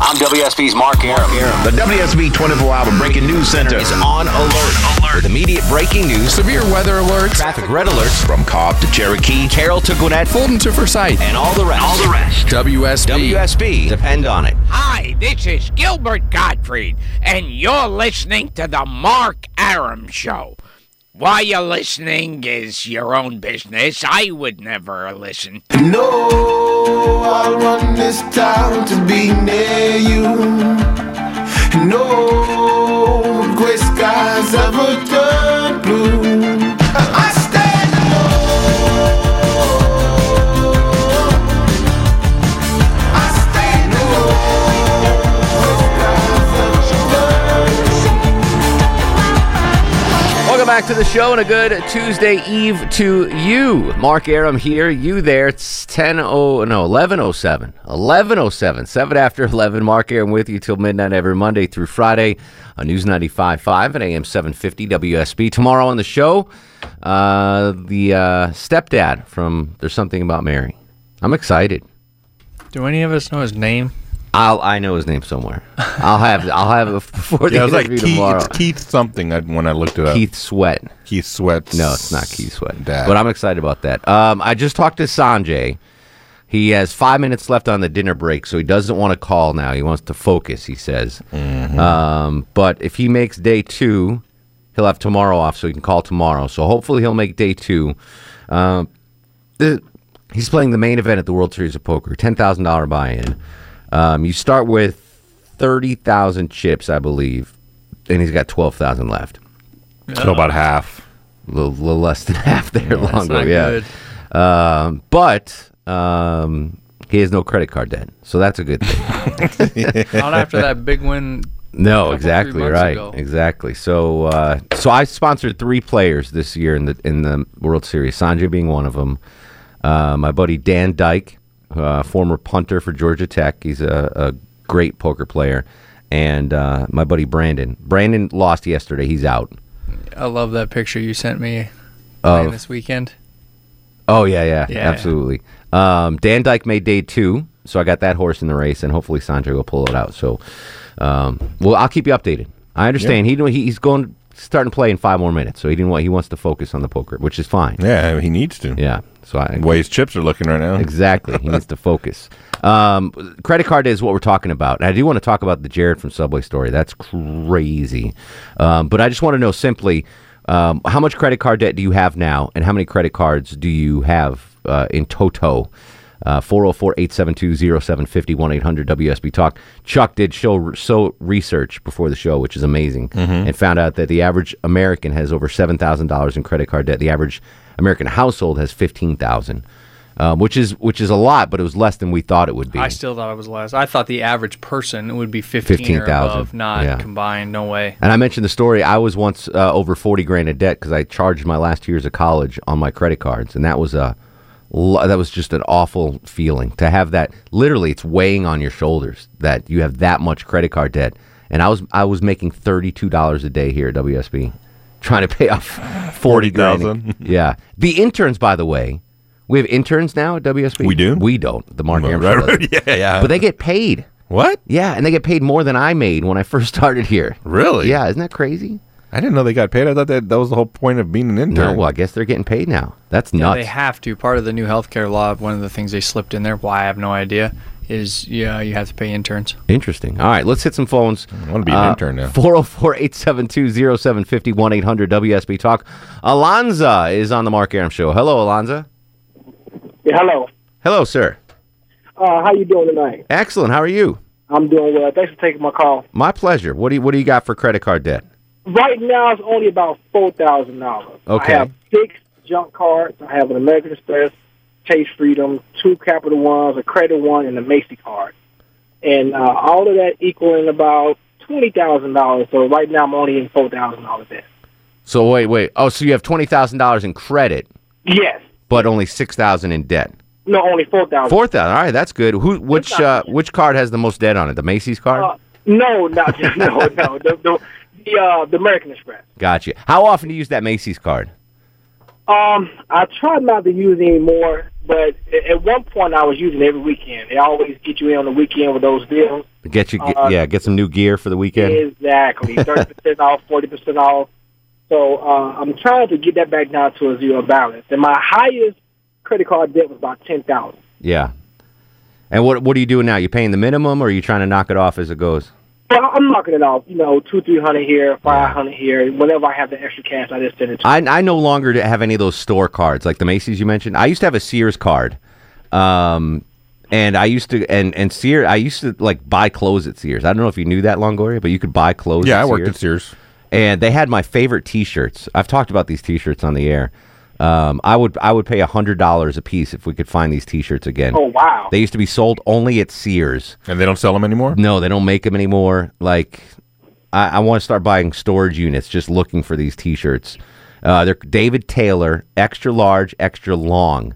I'm WSB's Mark Arum. The WSB 24 Hour Breaking News Center is on alert. Alert. With immediate breaking news, severe weather alerts, traffic red alerts, from Cobb to Cherokee, Carroll to Gwinnett, Fulton to Forsyth, and all the rest. All the rest. WSB. WSB. Depend on it. Hi, this is Gilbert Gottfried, and you're listening to the Mark Arum Show. Why you're listening is your own business. I would never listen. No, I'll run this town to be near you. No, gray skies ever turn blue. Back to the show and a good Tuesday Eve to you. Mark Arum here, you there. It's 10 oh no, 1107. 1107. 7 after 11. Mark Arum with you till midnight every Monday through Friday on News 95.5 and AM 750 WSB. Tomorrow on the show, uh, the uh, stepdad from There's Something About Mary. I'm excited. Do any of us know his name? I'll I know his name somewhere. I'll have I'll have it before the Yeah, it was like Keith, tomorrow. it's Keith something I, when I looked it up. Keith Sweat. Keith Sweat. No, it's not Keith Sweat. Dad. But I'm excited about that. Um, I just talked to Sanjay. He has five minutes left on the dinner break, so he doesn't want to call now. He wants to focus, he says. Mm-hmm. Um, but if he makes day two, he'll have tomorrow off, so he can call tomorrow. So hopefully he'll make day two. Um, the, he's playing the main event at the World Series of Poker, $10,000 buy in. Um, you start with 30,000 chips, I believe, and he's got 12,000 left. So about half. A little, little less than half there That's longer, not yeah. good. Um, but um, he has no credit card debt, so that's a good thing. Not after that big win. no, exactly right, ago. exactly. So, uh, so I sponsored three players this year in the in the World Series. Sanjay being one of them. Uh, my buddy Dan Dyke, uh, former punter for Georgia Tech. He's a, a great poker player, and uh, my buddy Brandon. Brandon lost yesterday. He's out. I love that picture you sent me this weekend. Oh yeah, yeah, Yeah. absolutely. Um, Dan Dyke made day two, so I got that horse in the race, and hopefully Sanjay will pull it out. So, um, well, I'll keep you updated. I understand he he he's going starting to play in five more minutes, so he didn't want he wants to focus on the poker, which is fine. Yeah, he needs to. Yeah, so I The way his chips are looking right now. exactly he needs to focus. Um, credit card is what we're talking about. And I do want to talk about the Jared from Subway story. That's crazy. Um, but I just want to know simply um, how much credit card debt do you have now, and how many credit cards do you have uh, in toto? Uh, 404-872-0750 800 WSB Talk. Chuck did show so research before the show, which is amazing, and found out that the average American has over seven thousand dollars in credit card debt. The average American household has fifteen thousand, um, which is which is a lot, but it was less than we thought it would be. I still thought it was less. I thought the average person would be 15, 15,000, or above, not yeah. combined. No way. And I mentioned the story. I was once uh, over forty grand in debt because I charged my last years of college on my credit cards, and that was a lo- that was just an awful feeling to have that. Literally, it's weighing on your shoulders that you have that much credit card debt. And I was I was making thirty two dollars a day here at WSB, trying to pay off forty. 40,000. Yeah, the interns, by the way, we have interns now at WSB. We do? We don't. The Mark Right, Arum right, yeah, yeah. But they get paid. What? Yeah, and they get paid more than I made when I first started here. Really? Yeah, isn't that crazy? I didn't know they got paid. I thought that that was the whole point of being an No, intern. well, I guess they're getting paid now. That's Yeah, nuts. they have to. Part of the new healthcare law, one of the things they slipped in there, why I have no idea, is yeah, you have to pay interns. Interesting. All right, let's hit some phones. I want to be an intern now. 404 872 0750 1 800 WSB Talk. Alonza is on the Mark Arum Show. Hello, Alonza. Yeah, hello. Hello, sir. Uh, how you doing tonight? Excellent. How are you? I'm doing well. Thanks for taking my call. My pleasure. What do you What do you got for credit card debt? Right now, it's only about four thousand dollars. Okay. I have six junk cards. I have an American Express, Chase Freedom, two Capital Ones, a Credit One, and a Macy card. and uh, all of that equaling about twenty thousand dollars. So right now I'm only in four thousand dollars debt. So wait, wait. Oh, so you have twenty thousand dollars in credit, Yes, but only six thousand in debt. no, only four thousand. Four thousand. All right, that's good. Who? Which? Uh, which card has the most debt on it? The Macy's card. Uh, no, not no, no. The the the, uh, the American Express. Gotcha. How often do you use that Macy's card? Um, I try not to use it anymore, but at one point I was using it every weekend. They always get you in on the weekend with those deals. Get you, get, Uh, yeah, get some new gear for the weekend. Exactly, thirty percent off, forty percent off. So uh, I'm trying to get that back down to a zero balance. And my highest credit card debt was about ten thousand. Yeah. And what what are you doing now? You paying the minimum, or are you trying to knock it off as it goes? Well, I'm knocking it off. You know, two, three hundred here, five hundred here. Whenever I have the extra cash, I just send it. to I I no longer have any of those store cards like the Macy's you mentioned. I used to have a Sears card, um, and I used to and and Sears. I used to like buy clothes at Sears. I don't know if you knew that Longoria, but you could buy clothes. Yeah, at I worked Sears. at Sears. and they had my favorite T-shirts. I've talked about these T-shirts on the air. Um, I would I would pay hundred dollars a piece if we could find these T-shirts again. Oh wow! They used to be sold only at Sears. And they don't sell them anymore? No, they don't make them anymore. Like, I, I want to start buying storage units just looking for these T-shirts. Uh, they're David Taylor, extra large, extra long,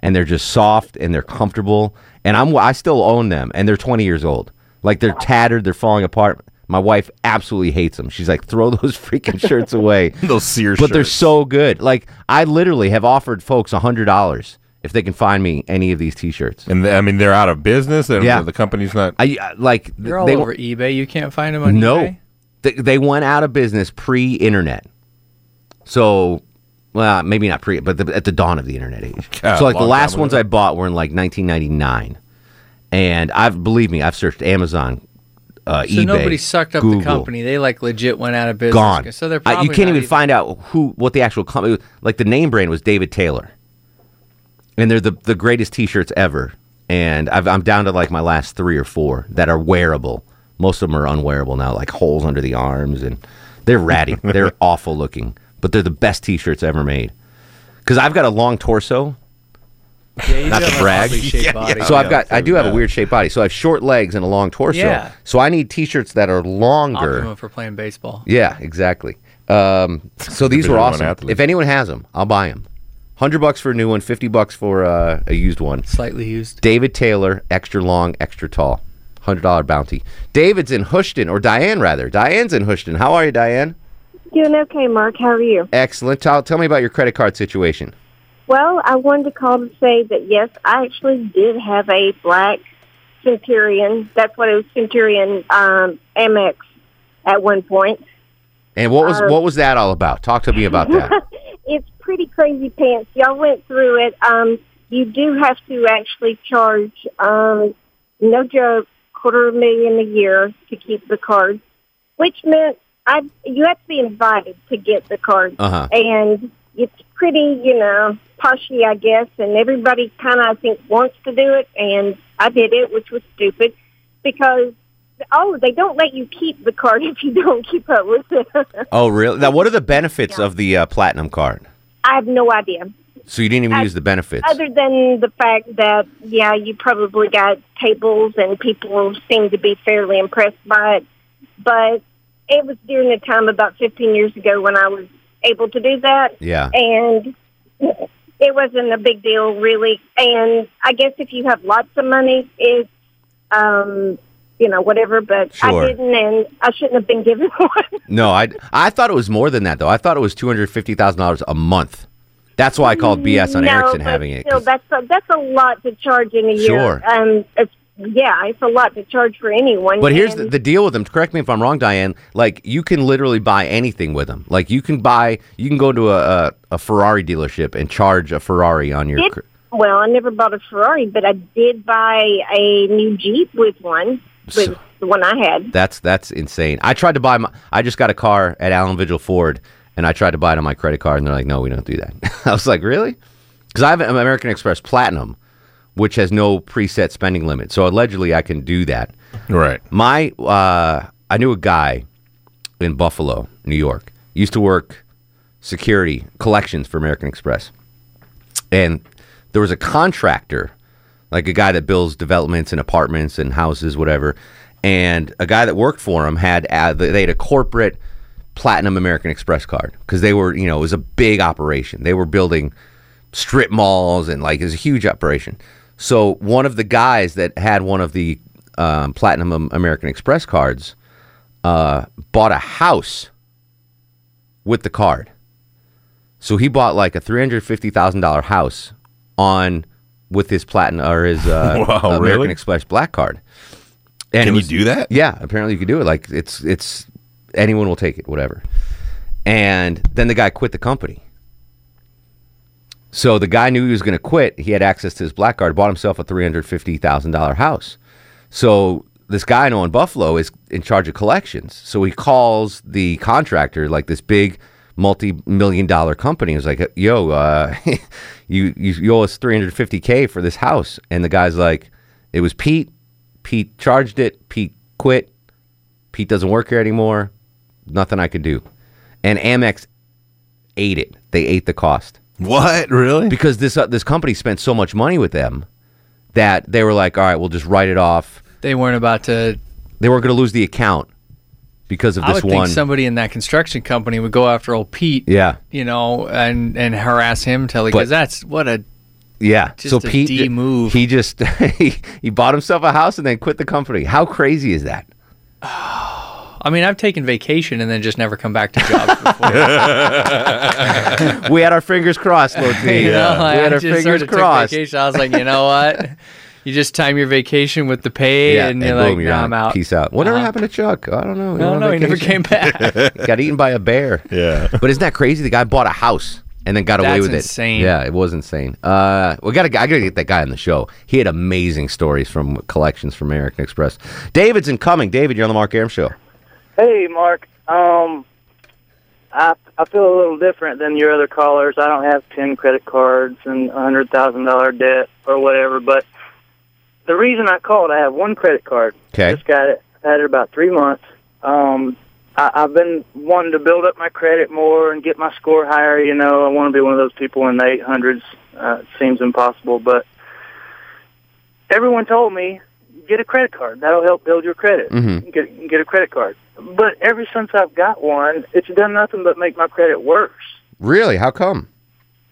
and they're just soft and they're comfortable. And I'm I still own them, and they're 20 years old. Like they're tattered, they're falling apart. My wife absolutely hates them. She's like, throw those freaking shirts away. Those Sears but they're so good. Like I literally have offered folks hundred dollars if they can find me any of these T-shirts. And they- I mean, they're out of business. And Yeah. the company's not. I I- like They're all they, over eBay. You can't find them on no, eBay. they, they went out of business pre-internet. So, well, maybe not pre, but the, at the dawn of the internet age. God, so, like the last ones. I bought were in like 1999, and I've believe me, I've searched Amazon, uh, So eBay, nobody sucked up Google, the company. They like legit went out of business. Gone. So they're probably you can't not even find out who what the actual company. Like the name brand was David Taylor, and they're the the greatest T-shirts ever. And I've, I'm down to like my last three or four that are wearable. Most of them are unwearable now, like holes under the arms, and they're ratty. they're awful looking, but they're the best T-shirts ever made. Because I've got a long torso, Yeah, you not do to have a brag. oddly shaped Yeah, body. yeah. So I've got, I do have a weird shaped body. So I have short legs and a long torso. Yeah. So I need T-shirts that are longer. Optimum for playing baseball. Yeah, exactly. Um, so these were Division awesome. athlete. If anyone has them, I'll buy them. Hundred bucks for a new one, fifty bucks for uh, a used one. Slightly used. David Taylor, extra long, extra tall, hundred dollar bounty. David's in Houston, or Diane rather. Diane's in Houston. How are you, Diane? Doing okay, Mark. How are you? Excellent. Tell, tell me about your credit card situation. Well, I wanted to call to say that yes, I actually did have a black Centurion. That's what it was, Centurion um, Amex at one point. And what was Uh, what was that all about? Talk to me about that. it's pretty crazy pants. Y'all went through it. Um, you do have to actually charge, um, no joke, quarter of a million a year to keep the card, which meant I you have to be invited to get the card. Uh-huh. And it's pretty, you know, poshy, I guess, and everybody kind of, I think, wants to do it, and I did it, which was stupid, because, oh, they don't let you keep the card if you don't keep up with it. Oh, really? Now, what are the benefits of the uh, platinum card? I have no idea. So you didn't even I- use the benefits. Other than the fact that, yeah, you probably got tables and people seem to be fairly impressed by it. But it was during the time about 15 years ago when I was able to do that. Yeah. And it wasn't a big deal, really. And I guess if you have lots of money, it's, um, you know, whatever. But Sure. I didn't, and I shouldn't have been given one. No, I I thought it was more than that though. I thought it was two hundred fifty thousand dollars a month. That's why I called BS on no, Erickson having it. Still, that's a, that's a lot to charge in a year. Sure. Um, it's, yeah, it's a lot to charge for anyone. But here's the, the deal with them. Correct me if I'm wrong, Diane. Like you can literally buy anything with them. Like you can buy, you can go to a, a, a Ferrari dealership and charge a Ferrari on your. did, well, I never bought a Ferrari, but I did buy a new Jeep with one, with So- the one I had. That's that's insane. I tried to buy my. I just got a car at Allen Vigil Ford, and I tried to buy it on my credit card, and they're like, "No, we don't do that." I was like, "Really?" Because I have an American Express Platinum, which has no preset spending limit. So allegedly, I can do that. Right. My, uh, I knew a guy in Buffalo, New York. Used to work security collections for American Express, and there was a contractor like a guy that builds developments and apartments and houses, whatever. And a guy that worked for him had uh, they had a corporate platinum American Express card because they were you know it was a big operation. They were building strip malls and like it was a huge operation. So one of the guys that had one of the um, platinum American Express cards uh, bought a house with the card. So he bought like a three hundred fifty thousand dollar house on with his platinum or his uh, Wow, American really? Express black card. And Can it you do that? Yeah, apparently you could do it. Like it's it's anyone will take it, whatever. And then the guy quit the company. So the guy knew he was going to quit. He had access to his black card, bought himself a three hundred fifty thousand dollar house. So this guy I know in Buffalo is in charge of collections. So he calls the contractor, like this big multi-million dollar company. He's like, "Yo, uh, you, you you owe us three hundred fifty k for this house." And the guy's like, "It was Pete. Pete charged it. Pete quit. Pete doesn't work here anymore. Nothing I could do." And Amex ate it. They ate the cost. What really? Because this uh, this company spent so much money with them that they were like, "All right, we'll just write it off." They weren't about to. They weren't going to lose the account because of I this would one. think somebody in that construction company would go after old Pete. Yeah. You know, and and harass him till But- because that's what a yeah. Just so a Pete D move. He just he, he bought himself a house and then quit the company. How crazy is that? I mean, I've taken vacation and then just never come back to jobs before. we had our fingers crossed, Low T. You know, we I had our just fingers sort of crossed. Took vacation. I was like, you know what? You just time your vacation with the pay, Yeah, and and you're boom, like, you're "Nah. I'm out." Peace out. Whatever Uh-huh. happened to Chuck? I don't know. I don't know. He never came back. Got eaten by a bear. Yeah. But isn't that crazy? The guy bought a house and then got away That's with insane. it. Yeah, it was insane. Uh, we got to. I got to get that guy on the show. He had amazing stories from collections from American Express. David's incoming. David, you're on the Mark Arum show. Hey, Mark. Um, I I feel a little different than your other callers. I don't have ten credit cards and a hundred thousand dollar debt or whatever. But the reason I called, I have one credit card. Okay. Just got it. Had it about three months. Um, I, I've been wanting to build up my credit more and get my score higher. You know, I want to be one of those people in the eight hundreds. Uh, it seems impossible, but everyone told me get a credit card. That'll help build your credit. Mhm. Get get a credit card. But ever since I've got one, it's done nothing but make my credit worse. Really? How come?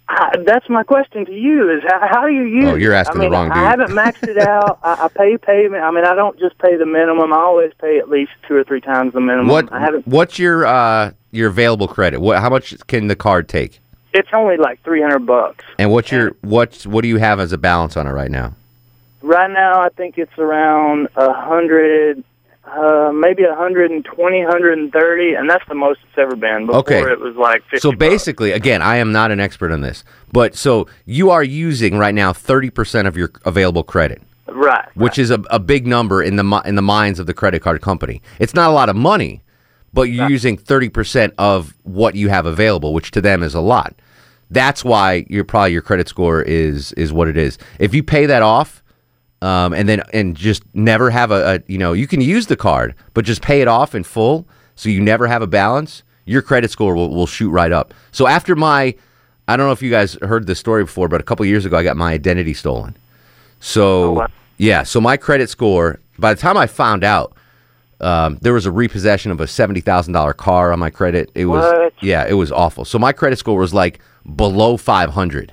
I, that's my question to you: Is how, how do you use? Oh, you're asking I the wrong dude. I haven't maxed it out. I, I pay payment. I mean, I don't just pay the minimum. I always pay at least two or three times the minimum. What? I haven't. What's your uh, your available credit? What? How much can the card take? It's only like three hundred bucks And what's your what's what do you have as a balance on it right now? Right now. I think it's around a hundred. Uh, maybe a hundred and twenty, hundred and thirty, and that's the most it's ever been. Before Okay. it was like fifty. So basically, again, I am not an expert on this, but so you are using right now thirty percent of your available credit, right. which is a, a big number in the in the minds of the credit card company. It's not a lot of money, but you're using thirty percent of what you have available, which to them is a lot. That's why your probably your credit score is is what it is. If you pay that off, um, and then and just never have a, a you know you can use the card, but just pay it off in full, so you never have a balance. Your credit score will, will shoot right up. So after my, I don't know if you guys heard this story before, but a couple years ago I got my identity stolen. So yeah, so my credit score by the time I found out. Um, there was a repossession of a seventy thousand dollar car on my credit. It was What? yeah, it was awful. So my credit score was like below five hundred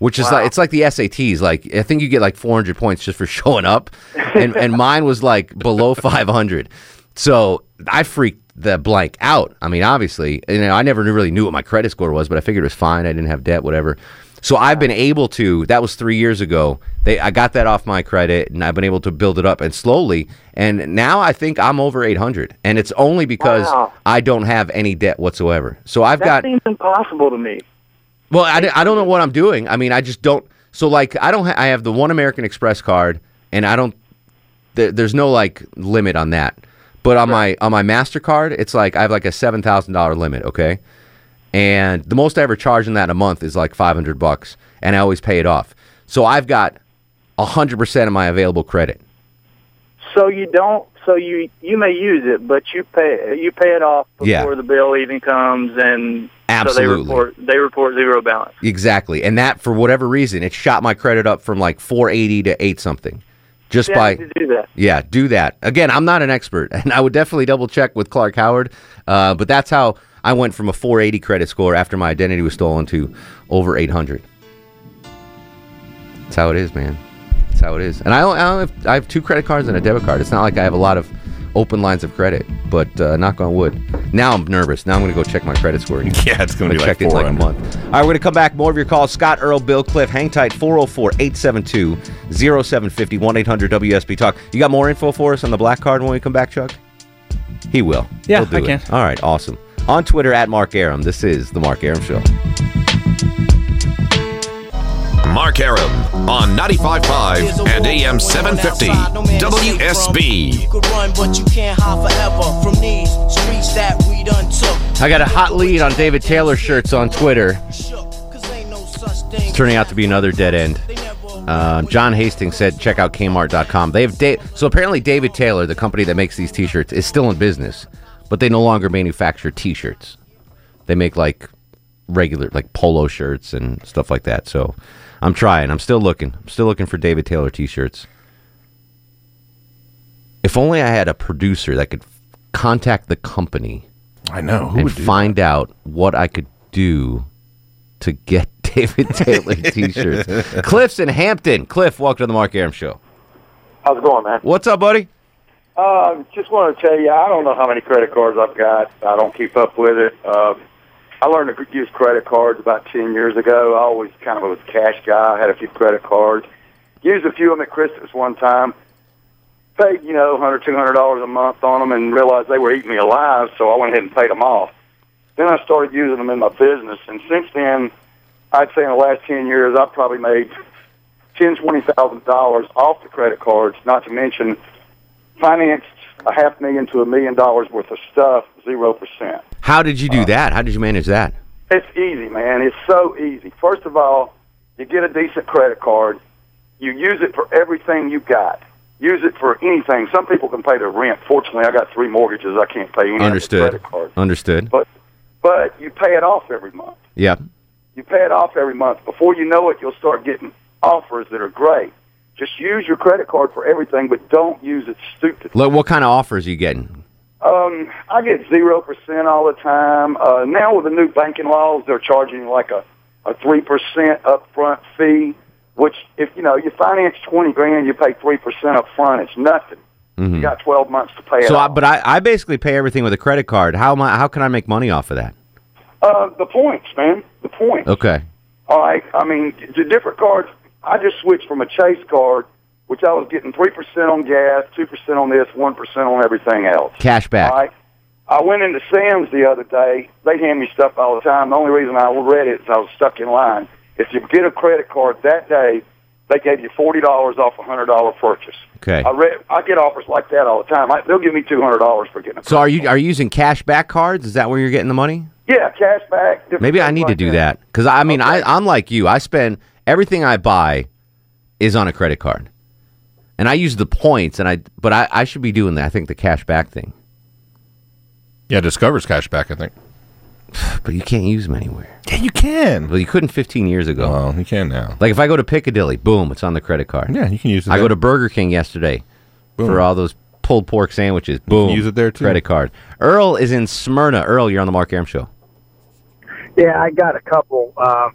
which is like it's like the SATs. Like I think you get like 400 points just for showing up, and and mine was like below 500. So I freaked the blank out. I mean, obviously, you know, I never really knew what my credit score was, but I figured it was fine. I didn't have debt, whatever. So I've been able to. That was three years ago. They I got that off my credit, and I've been able to build it up and slowly. And now I think I'm over 800, and it's only because Wow. I don't have any debt whatsoever. So I've that got seems impossible to me. Well, I, I don't know what I'm doing. I mean, I just don't. So like, I don't. Ha- I have the one American Express card, and I don't. There, there's no like limit on that. But on my on my Mastercard, it's like I have like a seven thousand dollar limit. Okay, and the most I ever charge in that a month is like five hundred bucks, and I always pay it off. So I've got hundred percent of my available credit. So you don't. So you you may use it, but you pay you pay it off before Yeah. the bill even comes, and Absolutely. So they report they report zero balance. Exactly. And that, for whatever reason, it shot my credit up from like 480 to 8 something. Just Yeah, by. do that. Yeah, do that. Again, I'm not an expert, and I would definitely double check with Clark Howard. Uh, but that's how I went from a 480 credit score after my identity was stolen to over 800. That's how it is, man. That's how it is. And I, I, have, I have two credit cards and a debit card. It's not like I have a lot of open lines of credit, but uh, knock on wood. Now I'm nervous. Now I'm going to go check my credit score. Yeah, it's gonna be like check it in like a month. All right, we're going to come back. More of your calls. Scott, Earl, Bill, Cliff. Hang tight. 404 872 0750 1 800 WSB Talk. You got more info for us on the black card when we come back, Chuck? He will. Yeah, He'll do I it. can. All right, awesome. On Twitter at Mark Arum. This is The Mark Arum Show. Mark Arum on 95.5 and AM 750 WSB. You could run, but you can't hide forever from these streets that we done took. I got a hot lead on David Taylor shirts on Twitter. It's turning out to be another dead end. Um, John Hastings said, check out Kmart.com. They have da- so apparently David Taylor, the company that makes these T-shirts, is still in business, but they no longer manufacture T-shirts. They make like regular like polo shirts and stuff like that. So I'm trying. I'm still looking. I'm still looking for David Taylor T-shirts. If only I had a producer that could f- contact the company. I know who and would do find out what I could do to get David Taylor T-shirts. Cliff's in Hampton. Cliff, welcome to the Mark Arum Show. How's it going, man? What's up, buddy? Uh, just want to tell you, I don't know how many credit cards I've got. I don't keep up with it. Uh, I learned to use credit cards about 10 years ago. I always kind of was a cash guy. I had a few credit cards. Used a few of them at Christmas one time. Paid, you know, $100, $200 a month on them and realized they were eating me alive, so I went ahead and paid them off. Then I started using them in my business, and since then, I'd say in the last 10 years, I've probably made ten, twenty thousand dollars off the credit cards. Not to mention, financed a half million to a million dollars worth of stuff, zero percent. How did you do uh, that? How did you manage that? It's easy, man. It's so easy. First of all, you get a decent credit card. You use it for everything you got. Use it for anything. Some people can pay their rent. Fortunately, I got three mortgages. I can't pay any Understood. credit card. Understood. But but you pay it off every month. Yeah. You pay it off every month. Before you know it, you'll start getting offers that are great. Just use your credit card for everything, but don't use it stupid. Look, what kind of offers are you getting? Um, I get zero percent all the time. Uh, now with the new banking laws, they're charging like a a three percent upfront fee. Which, if you know, you finance twenty grand, you pay three percent up front. It's nothing. You Mhm. got twelve months to pay it So, I, but I, I basically pay everything with a credit card. How am I, How can I make money off of that? Uh, the points, man. The points. Okay. All right. I mean, the different cards. I just switched from a Chase card, which I was getting three percent on gas, two percent on this, one percent on everything else. Cash back. All right. I went into Sam's the other day. They hand me stuff all the time. The only reason I read it is I was stuck in line. If you get a credit card that day, they gave you forty dollars off a hundred dollar purchase. Okay. I read. I get offers like that all the time. I, they'll give me two hundred dollars for getting a. So are you are you using cash back cards? Is that where you're getting the money? Yeah, cash back. Maybe I need to do that because I mean I I'm like you. I spend everything I buy is on a credit card, and I use the points. And I but I, I should be doing that. I think the cash back thing. Yeah, Discover's cash back, I think. But you can't use them anywhere. Yeah, you can. Well, you couldn't 15 years ago. Well, you can now. Like if I go to Piccadilly, boom, it's on the credit card. Yeah, you can use it I there. go to Burger King yesterday Boom. for all those pulled pork sandwiches. Boom, use it there, too. Credit card. Earl is in Smyrna. Earl, you're on the Mark Arum show. Yeah, I got a couple. Uh,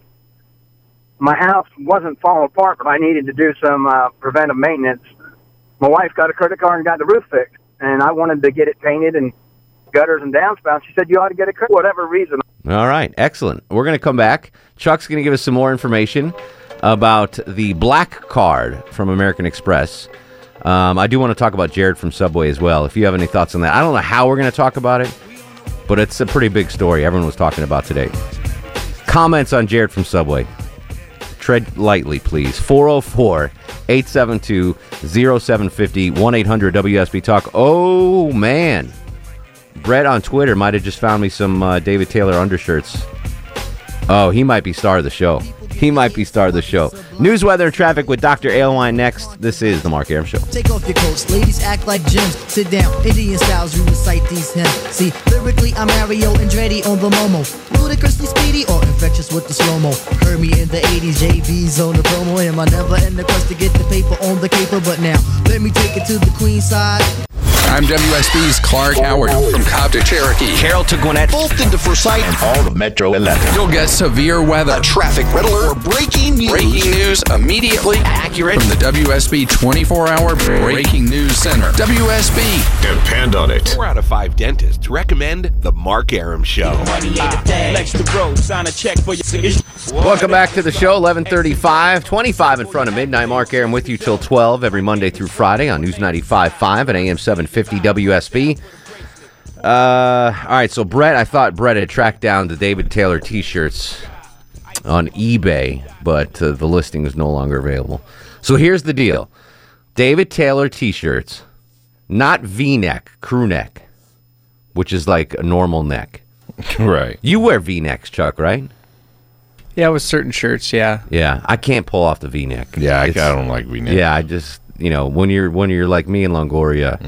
my house wasn't falling apart, but I needed to do some uh, preventive maintenance. My wife got a credit card and got the roof fixed, and I wanted to get it painted and gutters and downspouts. She said you ought to get a credit, whatever reason. All right, excellent. We're going to come back. Chuck's going to give us some more information about the black card from American Express. Um, I do want to talk about Jared from Subway as well. If you have any thoughts on that, I don't know how we're going to talk about it, but it's a pretty big story. Everyone was talking about today. Comments on Jared from Subway. Tread lightly, please. 404 872 0750 1 800 WSB Talk. Oh, man. Brett on Twitter might have just found me some uh, David Taylor undershirts. Oh, he might be star of the show. He might be star of the show. News, weather, and traffic with Dr. Aylwine next. This is the Mark Arum Show. Take off your coats, ladies act like gems. Sit down, Indian styles, we recite these hymns. See, lyrically, I'm Mario Andretti on the Momo. Ludicrously speedy or infectious with the slow mo. Heard me in the 80s, JV's on the promo. Am I never in the quest to get the paper on the caper? But now, let me take it to the queen side. I'm WSB's Clark Howard from Cobb to Cherokee. Carroll to Gwinnett. Both into Forsyth and all the Metro 11. You'll get severe weather, Traffic red alert or breaking news. breaking news immediately, Accurate. from the WSB 24-hour Breaking News Center. WSB. Depend on it. Four out of five dentists recommend the Mark Arum Show. Next to road, sign a check for your Welcome back to the show. 1135, 25 in front of midnight. Mark Arum with you till 12 every Monday through Friday on News 95.5 and AM 750 WSB. Uh, all right, so Brett, I thought Brett had tracked down the David Taylor t-shirts on eBay, but uh, the listing is no longer available. So here's the deal. David Taylor t-shirts, not V-neck, crew neck, which is like a normal neck. right. You wear V-necks, Chuck, right? Yeah, with certain shirts, yeah. Yeah, I can't pull off the V-neck. Yeah, I, I don't like V-neck. Yeah, I just you know when you're when you're like me in Longoria,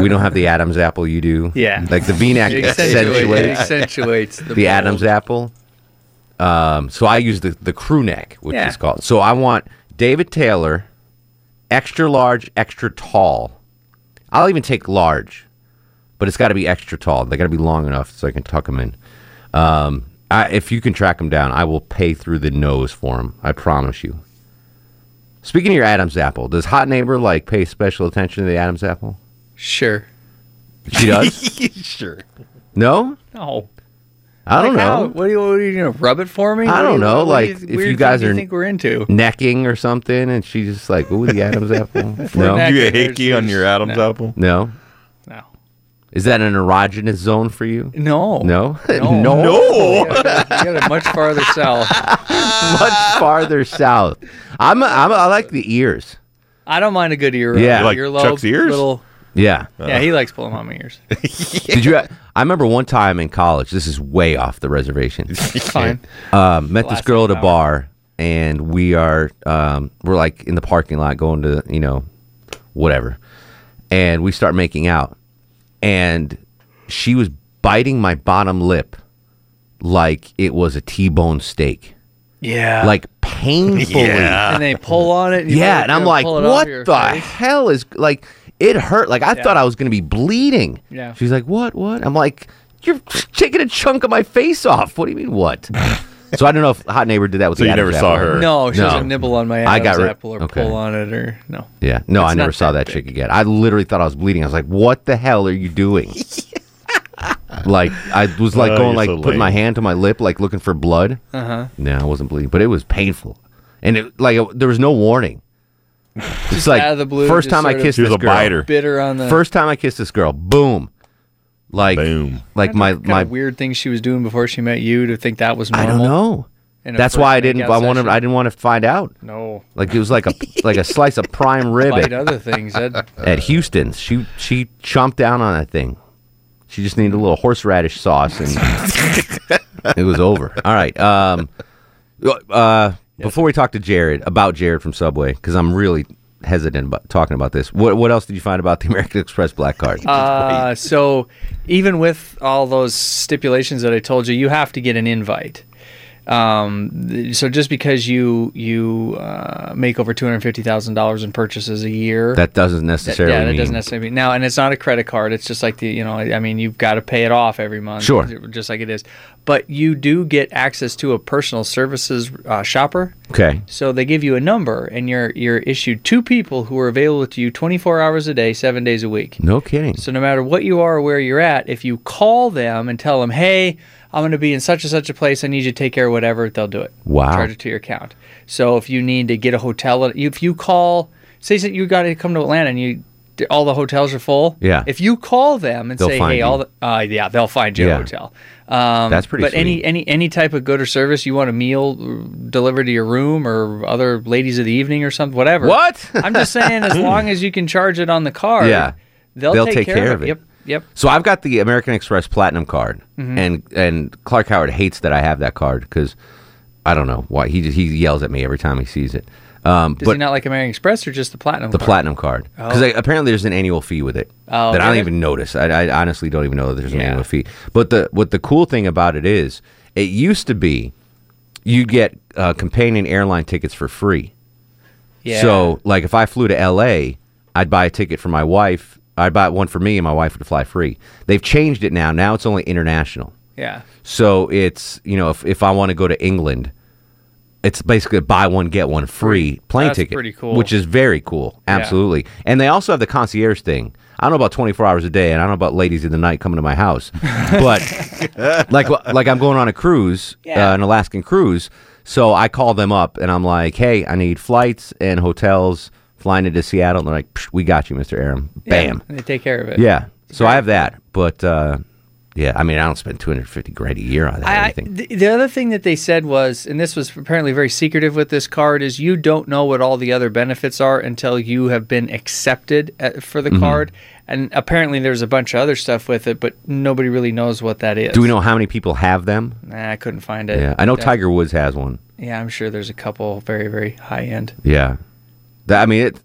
we don't have the Adam's apple. You do. Yeah. Like the V-neck accentuates, accentuates accentuates the, the. Adam's apple. Um, so I use the the crew neck, which Yeah. is called. So I want David Taylor, extra large, extra tall. I'll even take large, but it's got to be extra tall. They got to be long enough so I can tuck them in. Um, I, if you can track them down, I will pay through the nose for them. I promise you. Speaking of your Adam's apple, does Hot Neighbor like pay special attention to the Adam's apple? Sure. She does. sure. no, No. I don't Like how? know. What are you, what are you gonna rub it for me? I do don't you- know. what Like you- if you guys are you think we're into necking or something, and she's just like, "Ooh, the Adam's apple." we're no, necking, You get there's- hickey on your Adam's no. apple? no. No. Is that an erogenous zone for you? No. No, No. no, You got you got it much farther south. much farther south. I'm, a, I'm a, I like the ears. I don't mind a good ear. Yeah. You like earlobe, Chuck's ears? Little, Yeah. yeah, he likes pulling on my ears. Did you? I remember one time in college. This is way off the reservation. Fine. um, met this girl at a hour. bar, and we are um, we're like in the parking lot going to you know whatever, and we start making out, and she was biting my bottom lip like it was a T-bone steak, Yeah. like painfully. Yeah. and they pull on it. And Yeah, and I'm like, pull it off what the face. hell is like? It hurt. Like I Yeah. thought I was gonna be bleeding. Yeah. She's like, what? What? I'm like, you're taking a chunk of my face off. What do you mean, what? so I don't know if Hot Neighbor did that with So the you never saw apple. her? No, she No. doesn't nibble on my Adam's I got rid- apple or okay. pull on it or no. Yeah, no, It's I never not saw that that chick again. I literally thought I was bleeding. I was like, "What the hell are you doing?" like I was like Oh, going you're like so putting lame. my hand to my lip, like looking for blood. Uh huh. No, I wasn't bleeding, but it was painful, and it like it, there was no warning. Just like out of the blue, first just time I sort of- kissed She was this a girl. biter. Bitter on the First time I kissed this girl, boom, like Boom. like my kind my. of weird things she was doing before she met you to think that was normal. I don't know. That's why I didn't. I wanted. session. I didn't want to find out. No. Like it was like a like a slice of prime rib at, other things. That, at Houston's. She she chomped down on that thing. She just needed a little horseradish sauce, and it was over. All right. Um, uh, before we talk to Jared about Jared from Subway, because I'm really hesitant about talking about this. What what else did you find about the American Express Black Card? uh, so even with all those stipulations that I told you, you have to get an invite. Um, so just because you you uh, make over two hundred fifty thousand dollars in purchases a year, that doesn't That- necessarily yeah, that mean doesn't necessarily mean now, and it's not a credit card. It's just like the you know, I mean, you've got to pay it off every month, Sure. just like it is. But you do get access to a personal services uh, shopper. okay. So they give you a number, and you're you're issued two people who are available to you 24 hours a day, seven days a week. No kidding. So no matter what you are or where you're at, if you call them and tell them, "Hey, I'm going to be in such and such a place. I need you to take care of whatever," they'll do it. Wow. Charge it to your account. So if you need to get a hotel, if you call, say that you got to come to Atlanta and you all the hotels are full. Yeah. If you call them and They'll say, "Hey, you. all the," uh, yeah, they'll find you Yeah. a hotel. Um, That's pretty But any sweet. any any type of good or service, you want a meal delivered to your room or other ladies of the evening or something, whatever. What? I'm just saying, as long as you can charge it on the card, Yeah. they'll, They'll take, take care of it. Yep, yep. So I've got the American Express Platinum card, Mhm. and and Clark Howard hates that I have that card because I don't know why he he yells at me every time he sees it. Um, Does but he not like American Express or just the platinum? the card? platinum card because Oh. apparently there's an annual fee with it Oh, that I don't even notice. I, I honestly don't even know that there's an Yeah. annual fee. But the what the cool thing about it is, it used to be you'd get uh, companion airline tickets for free. Yeah. So like if I flew to L.A., I'd buy a ticket for my wife. I'd buy one for me, and my wife would fly free. They've changed it now. Now it's only international. Yeah. So it's you know if if I want to go to England, it's basically a buy one get one free plane That's ticket, pretty cool. which is very cool. Yeah. Absolutely. And they also have the concierge thing. I don't know about 24 hours a day, and I don't know about ladies in the night coming to my house, but like like I'm going on a cruise, Yeah. uh, an Alaskan cruise. So I call them up and I'm like, "Hey, I need flights and hotels flying into Seattle." And they're like, "Psh, "We got you, Mr. Arum." Bam. Yeah, they take care of it. Yeah. So I have that, but uh, yeah, I mean, I don't spend 250 grand a year on that. I, the, the other thing that they said was, and this was apparently very secretive with this card, is you don't know what all the other benefits are until you have been accepted at, for the Mhm. card. And apparently, there's a bunch of other stuff with it, but nobody really knows what that is. Do we know how many people have them? Nah, I couldn't find it. Yeah, I know Yeah. Tiger Woods has one. Yeah, I'm sure there's a couple very, very high end. Yeah, that, I mean, it,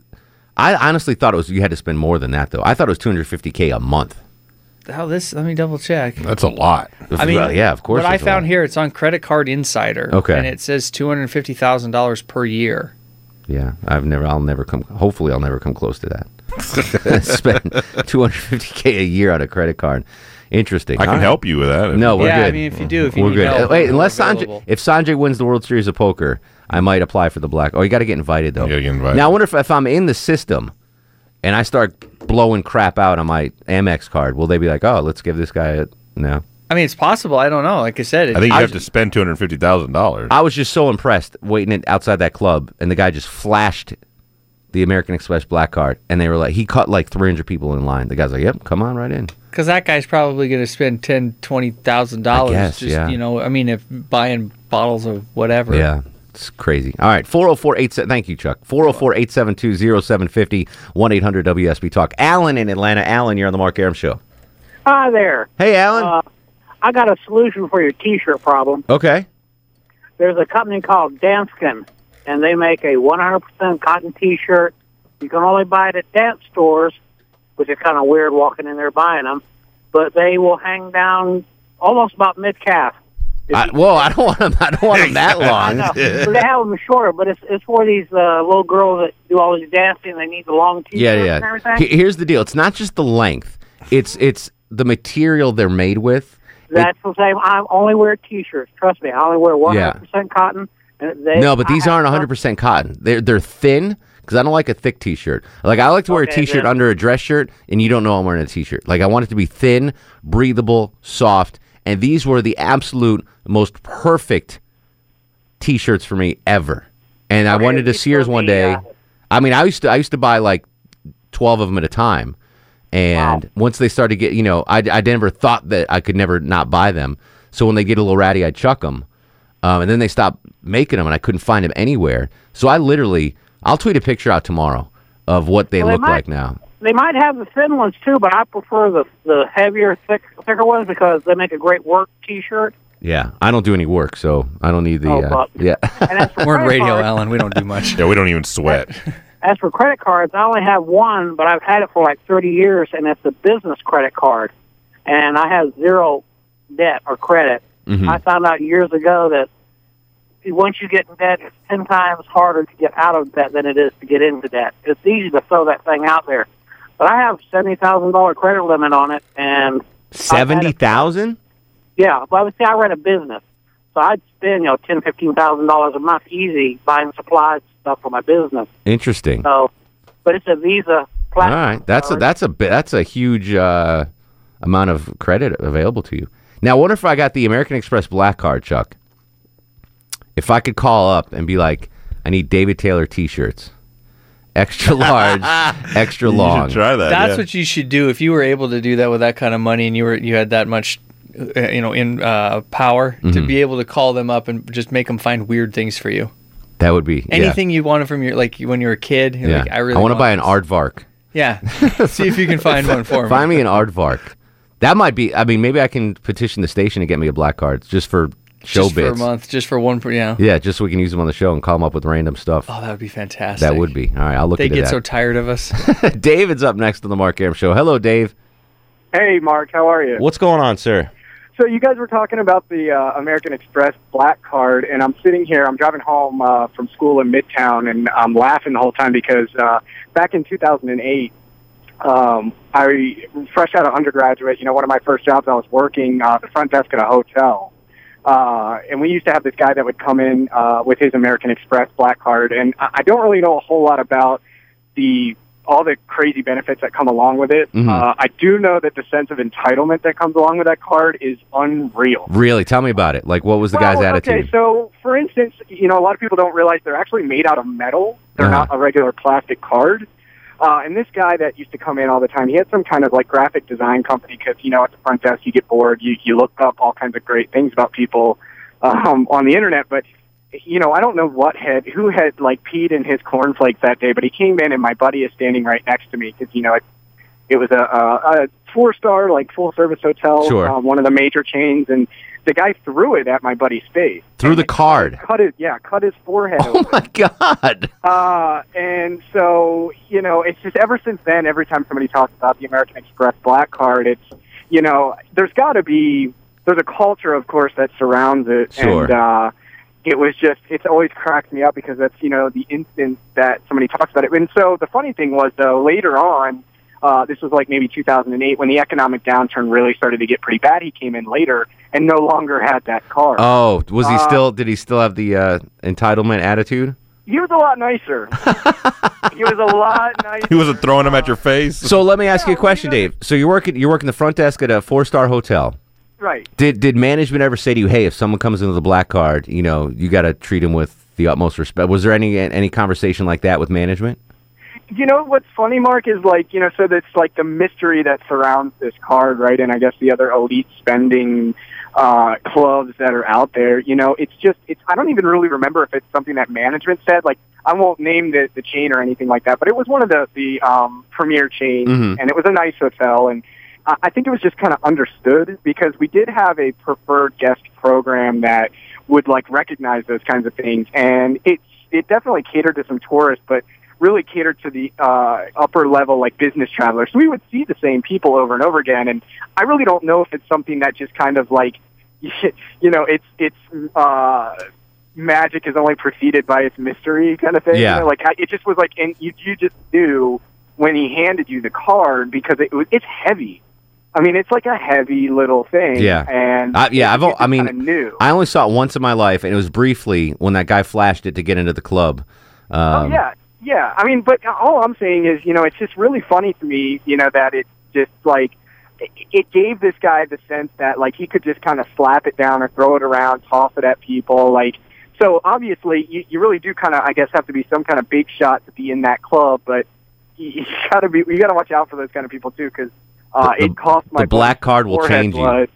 I honestly thought it was you had to spend more than that though. I thought it was 250k a month. How this? Let me double check. That's a lot. I mean, Well, yeah, of course. What I found here, it's on Credit Card Insider. Okay. And it says two hundred fifty thousand dollars per year. Yeah, I've never. I'll never come. Hopefully, I'll never come close to that. spend 250k a year on a credit card. Interesting. I can All right. help you with that. No, we're Yeah, I good. mean, if you do, if you we're need good. help, Wait, we're unless Sanjay, available. if Sanjay wins the World Series of Poker, I might apply for the black. Oh, you got to get invited though. You gotta get invited. Now I wonder if, if I'm in the system and I start blowing crap out on my Amex card, will they be like, "Oh, let's give this guy a no"? I mean, it's possible. I don't know. Like I said, it, I think you I- have to spend two hundred fifty thousand dollars. I was just so impressed waiting it outside that club, and the guy just flashed the American Express black card, and they were like, he caught like 300 people in line. The guy's like, "Yep, come on right in." because that guy's probably going to spend ten, twenty thousand dollars. guess, Just yeah. you know, I mean, if buying bottles of whatever. Yeah. It's crazy. All right, 404 Thank you, Chuck. 404 872 0750 1 800 WSB Talk. Alan in Atlanta. Alan, you're on the Mark Arum Show. Hi there. Hey, Alan. Uh, I got a solution for your T-shirt problem. Okay. There's a company called Danskin, and they make a 100% cotton T-shirt. You can only buy it at dance stores, which is kind of weird walking in there buying them. But they will hang down almost about mid calf. I, whoa, I don't want them. I don't want them that long. But they have them shorter, but it's it's for these uh, little girls that do all this dancing. They need the long T-shirts yeah, and yeah. everything. He- Here's the deal. It's not just the length. It's it's the material they're made with. That's the same. I only wear T-shirts. Trust me, I only wear 100% cotton. And they, no, but these I aren't 100% cotton. They're they're thin because I don't like a thick T-shirt. Like I like to wear a Okay, T-shirt then. under a dress shirt, and you don't know I'm wearing a T-shirt. Like I want it to be thin, breathable, soft, and these were the absolute most perfect T-shirts for me ever. And I went into Sears one day. I mean, I used to I used to buy like 12 of them at a time. And once they started get, you know, I, I never thought that I could never not buy them. So when they get a little ratty, I'd chuck them. Um, and then they stopped making them, and I couldn't find them anywhere. So I literally, I'll tweet a picture out tomorrow of what they Well, they look might- like now. They might have the thin ones too, but I prefer the the heavier, thick, thicker ones because they make a great work T-shirt. Yeah, I don't do any work, so I don't need the. Oh, uh, but- yeah, We're in radio, card- Alan. We don't do much. yeah, we don't even sweat. As for credit cards, I only have one, but I've had it for like 30 years, and it's a business credit card, and I have zero debt or credit. Mhm. I found out years ago that once you get in debt, it's 10 times harder to get out of debt than it is to get into debt. It's easy to throw that thing out there. But I have $70,000 credit limit on it, and seventy thousand. Yeah, well, I would say I run a business, so I'd spend you know ten, fifteen thousand dollars a month easy buying supplies stuff for my business. Interesting. So, but it's a Visa All platinum. right, that's a that's a that's a huge uh, amount of credit available to you. Now, wonder if I got the American Express Black Card, Chuck? If I could call up and be like, I need David Taylor T-shirts, extra large, extra long. try that. That's what you should do if you were able to do that with that kind of money and you were you had that much, you know, in uh, power to Mhm. be able to call them up and just make them find weird things for you. That would be yeah. Anything you wanted from your like when you were a kid. Yeah, like, I really I want to buy an this. aardvark. Yeah, see if you can find one for me. Find me an aardvark. That might be. I mean, maybe I can petition the station to get me a black card just for show just bits. for a month, just for one. per- Yeah. Yeah, just so we can use them on the show and call them up with random stuff. Oh, that would be fantastic. that would be. All right, I'll look at it. They into get that. so tired of us. David's up next on the Mark Arum Show. Hello, Dave. Hey, Mark, how are you? What's going on, sir? So you guys were talking about the uh, American Express Black Card, and I'm sitting here. I'm driving home uh, from school in Midtown, and I'm laughing the whole time because uh, back in 2008, um, I fresh out of undergraduate. You know, one of my first jobs, I was working uh, the front desk at a hotel. Uh, and we used to have this guy that would come in uh, with his American Express Black Card, and I I don't really know a whole lot about the all the crazy benefits that come along with it. Mhm. Uh, I do know that the sense of entitlement that comes along with that card is unreal. Really? Tell me about it. Like, what was the Well, guy's attitude? Okay, so for instance, you know, a lot of people don't realize they're actually made out of metal. They're Uh-huh. not a regular plastic card. Uh, and this guy that used to come in all the time, he had some kind of like graphic design company because, you know, at the front desk you get bored, you, you look up all kinds of great things about people um, on the internet. But, you know, I don't know what had, who had like peed in his cornflakes that day, but he came in and my buddy is standing right next to me because, you know, it, it was a, a, a four star, like full service hotel, Sure. uh, one of the major chains. And the guy threw it at my buddy's face. Through the card. Cut his, yeah, cut his forehead Oh my God. uh, and so, you know, it's just ever since then, every time somebody talks about the American Express Black Card, it's, you know, there's got to be, there's a culture, of course, that surrounds it. Sure. And, uh, it was just, it's always cracked me up because that's, you know, the instant that somebody talks about it. And so the funny thing was, though, later on, uh, this was like maybe 2008 when the economic downturn really started to get pretty bad. He came in later and no longer had that car. Oh, was he Uh, still? Did he still have the uh, entitlement attitude? He was a lot nicer. he was a lot nicer. He wasn't throwing them at your face. So let me ask you a question, Dave. So you're working you're working the front desk at a four star hotel. Right. Did did management ever say to you, "Hey, if someone comes in with a black card, you know, you got to treat them with the utmost respect"? Was there any any conversation like that with management? You know what's funny, Mark, is like you know, so that's like the mystery that surrounds this card, right? And I guess the other elite spending uh, clubs that are out there. You know, it's just it's. I don't even really remember if it's something that management said. Like I won't name the the chain or anything like that, but it was one of the the um, premier chains, Mhm. and it was a nice hotel, and I I think it was just kind of understood because we did have a preferred guest program that would like recognize those kinds of things, and it's it definitely catered to some tourists, but really catered to the uh, upper level like business travelers. So we would see the same people over and over again, and I really don't know if it's something that just kind of like you know it's it's uh, magic is only preceded by its mystery kind of thing. Yeah. You know, like I, it just was like, and you you just knew when he handed you the card because it was it's heavy. I mean, it's like a heavy little thing. Yeah. and I, yeah, I've I mean, knew. I only saw it once in my life, and it was briefly when that guy flashed it to get into the club. Um, oh yeah, yeah. I mean, but all I'm saying is, you know, it's just really funny to me, you know, that it just like it, it gave this guy the sense that like he could just kind of slap it down or throw it around, toss it at people, like. So obviously, you, you really do kind of, I guess, have to be some kind of big shot to be in that club, but you, you gotta be, you gotta watch out for those kind of people too, because uh, The- it cost my the black card will change you. blood.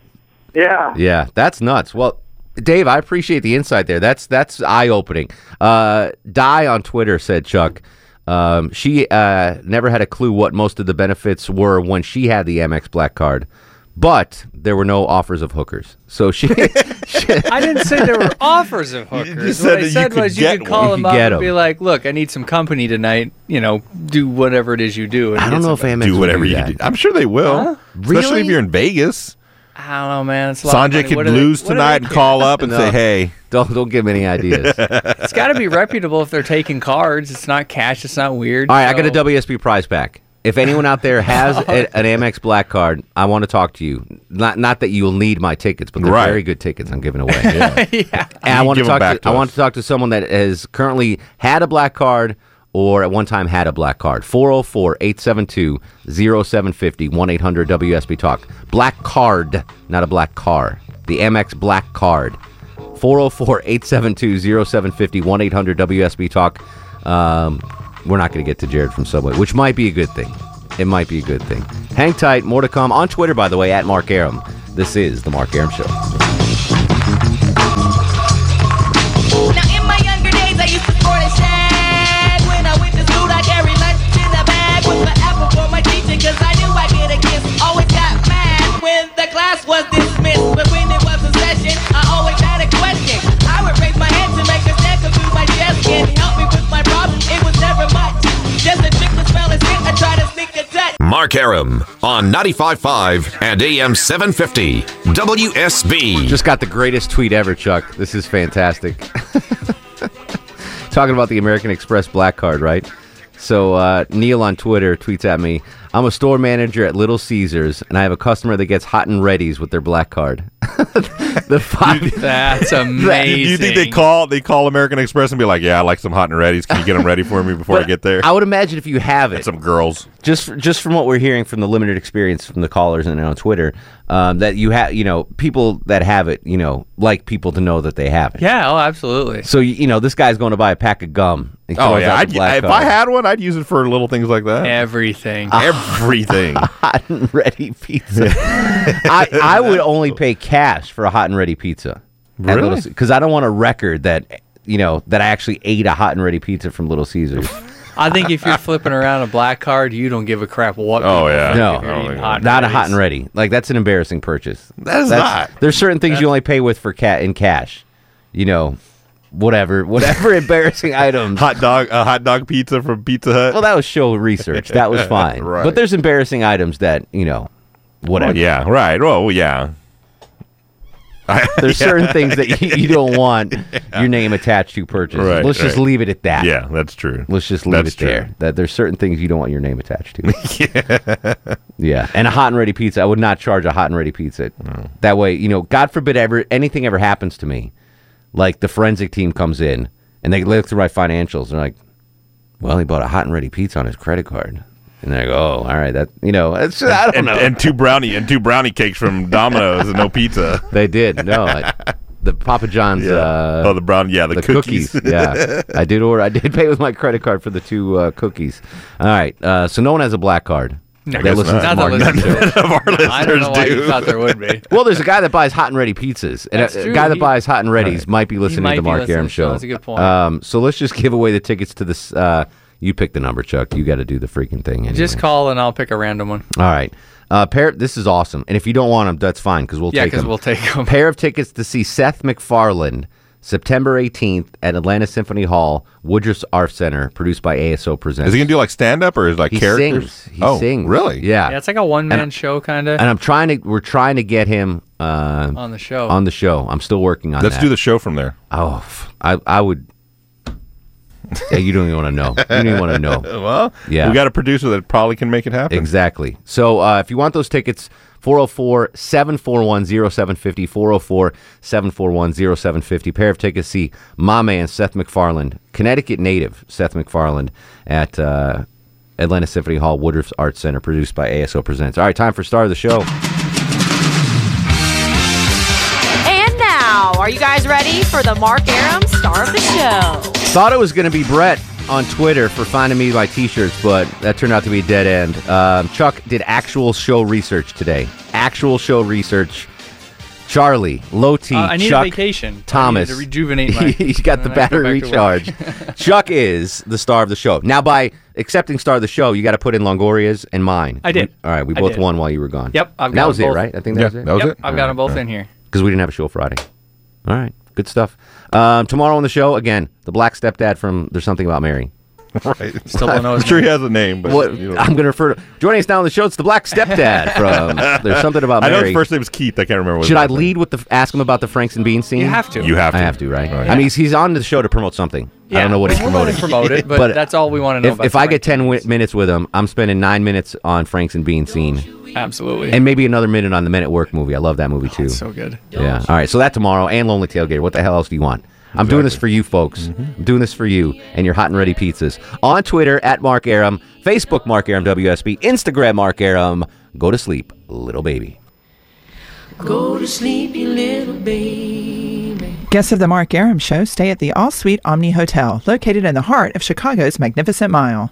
Yeah. Yeah, that's nuts. Well, Dave, I appreciate the insight there. That's that's eye opening. Uh, Die on Twitter said Chuck. Um, she uh, never had a clue what most of the benefits were when she had the Amex Black Card, but there were no offers of hookers. So she, I didn't say there were offers of hookers. just what I that you said could was you could call one. them You up could get and be 'em. like, "Look, I need some company tonight. You know, do whatever it is you do." and I don't get know if somebody." Amex do would whatever do you that. do. I'm sure they will. Huh? Especially Really? if you're in Vegas. I don't know, man. It's a lot of Sanjay money. could What do they- lose what do they tonight and care? call up and No. say, "Hey, Don't don't give me any ideas. All It's got to be reputable if they're taking cards. It's not cash. It's not weird. right, I got a so- WSB prize pack. If anyone out there has a, an Amex Black Card, I want to talk to you. Not not that you'll need my tickets, but they're Right. very good tickets I'm giving away. yeah. And I want to talk. To, to I want to talk to someone that has currently had a black card or at one time had a black card. 404-872-0750 1-800-WSB Talk. Black card, not a black car. The Amex Black Card. 404-872-0750 1-800-WSB Talk. Um, we're not going to get to Jared from Subway, which might be a good thing. It might be a good thing. Hang tight. More to come on Twitter, by the way, at Mark Arum. This is the Mark Arum Show. Mark Arum on 95.5 and AM 750 WSB. Just got the greatest tweet ever, Chuck. This is fantastic. Talking about the American Express Black Card, right? So uh, Neil on Twitter tweets at me, "I'm a store manager at Little Caesars, and I have a customer that gets hot and ready's with their black card." the five, That's amazing. Do you think they call they call American Express and be like, "Yeah, I like some hot and ready's. Can you get them ready for me before I get there?" I would imagine if you have it, And some girls. just just from what we're hearing from the limited experience from the callers and on Twitter, um, that you have, you know, people that have it, you know, like people to know that they have it. Yeah, oh, absolutely. So you, you know, this guy's going to buy a pack of gum. He Oh throws yeah, out I'd, the black if card. I had one, I'd use it for little things like that. Everything. Everything. hot and ready pizza. I, I would only pay cash for a hot and ready pizza. Really? Because I don't want a record that you know that I actually ate a hot and ready pizza from Little Caesars. I think if you're flipping around a black card, you don't give a crap what. Oh, yeah. No, if you're hot not a hot and ready. Like that's an embarrassing purchase. That is That's- not. There's certain things you only pay with for cat in cash. You know, whatever, whatever embarrassing items. Hot dog, a hot dog pizza from Pizza Hut. Well, that was show research. That was fine. Right. But there's embarrassing items that you know, whatever. Well, yeah, right. Well, yeah. There's certain things that you, you don't want your name attached to purchase. Right, Let's just leave it at that. Yeah, that's true. Let's just leave That's it there. That there's certain things you don't want your name attached to. yeah. yeah. And a hot and ready pizza. I would not charge a hot and ready pizza. That way, you know, God forbid ever anything ever happens to me. Like the forensic team comes in and they look through my financials and they're like, Well, he bought a hot and ready pizza on his credit card. And they go, Oh, all right, that you know, it's I don't and, know. and two brownie and two brownie cakes from Domino's and no pizza. They did. No, I, the Papa John's. Yeah. Uh, Oh, the brown- yeah, the cookies. yeah, I did order. I did pay with my credit card for the two uh, cookies. All right. Uh, so no one has a black card. No, That listens to not Mark to Maron it. None of our I don't know why listeners you thought there would be. Well, there's a guy that buys hot and ready pizzas, and That's a, a guy that He- buys hot and ready's might be listening might to the be Mark listening Arum show. show. That's a good point. Um, so let's just give away the tickets to this. Uh, you pick the number, Chuck. You got to do the freaking thing. Anyway. Just call and I'll pick a random one. All right. Uh, pair. This is awesome. And if you don't want them, that's fine because we'll Yeah, take 'cause them. we'll take 'em. Pair of tickets to see Seth MacFarlane September 18th at Atlanta Symphony Hall, Woodruff's Art Center, produced by ASO Presents. Is he gonna do like stand up or is like characters? He characters? sings. He oh, sings. really? Yeah. Yeah, it's like a one man show kind of and I'm trying to. We're trying to get him uh, on the show. on the show. I'm still working on Let's that. do the show from there. Oh, f- I I would. Yeah, you don't even want to know. You don't even want to know. well, Yeah. we got a producer that probably can make it happen. Exactly. So uh, if you want those tickets, 404 741 0750, 404 741 0750. Pair of tickets, see my man, Seth MacFarlane, Connecticut native Seth MacFarlane at uh, Atlanta Symphony Hall, Woodruff's Arts Center, produced by ASO Presents. All right, time for Star of the Show. And now, are you guys ready for the Mark Arum star of the show? Thought it was going to be Brett on Twitter for finding me my T-shirts, but that turned out to be a dead end. Um, Chuck did actual show research today. Actual show research. Charlie, Low T, Uh, I need Chuck, a vacation. Thomas. I need to rejuvenate my. He's got the and go battery back recharge. Chuck is the star of the show. Now, by accepting star of the show, you got to put in Longoria's and mine. I did. We- all right, we I both did. won while you were gone. Yep, I've that was them it, right? I think that Yeah, was it. that was Yep, it. I've got them both in here. because we didn't have a show Friday. All right, good stuff. Um, tomorrow on the show again, the black stepdad from There's Something About Mary. right. Still don't know his I'm sure he has a name, but What, you know. I'm going to refer to joining us now on the show. It's the black stepdad from There's Something About I know his first name is Keith. I can't remember. What Should I last name- lead with the ask him about the Franks and Beans scene? You have to. You have to. I have to, right? Right. I mean, he's, he's on the show to promote something. I don't know what he's promoting. him promote it, but, that's all we want to know. If, about if I get 10 wi- minutes with him, I'm spending nine minutes on Franks and Beans scene. Absolutely. And maybe another minute on the Men at Work movie. I love that movie oh, too. so good. Yeah. All right. So that tomorrow and Lonely Tailgater. What the hell else do you want? I'm doing this for you folks. Mm-hmm. I'm doing this for you and your hot and ready pizzas. On Twitter at Mark Arum, Facebook Mark Arum WSB, Instagram Mark Arum. Go to sleep, little baby. Go to sleep, you little baby. Guests of the Mark Arum Show stay at the All Suite Omni Hotel, located in the heart of Chicago's Magnificent Mile.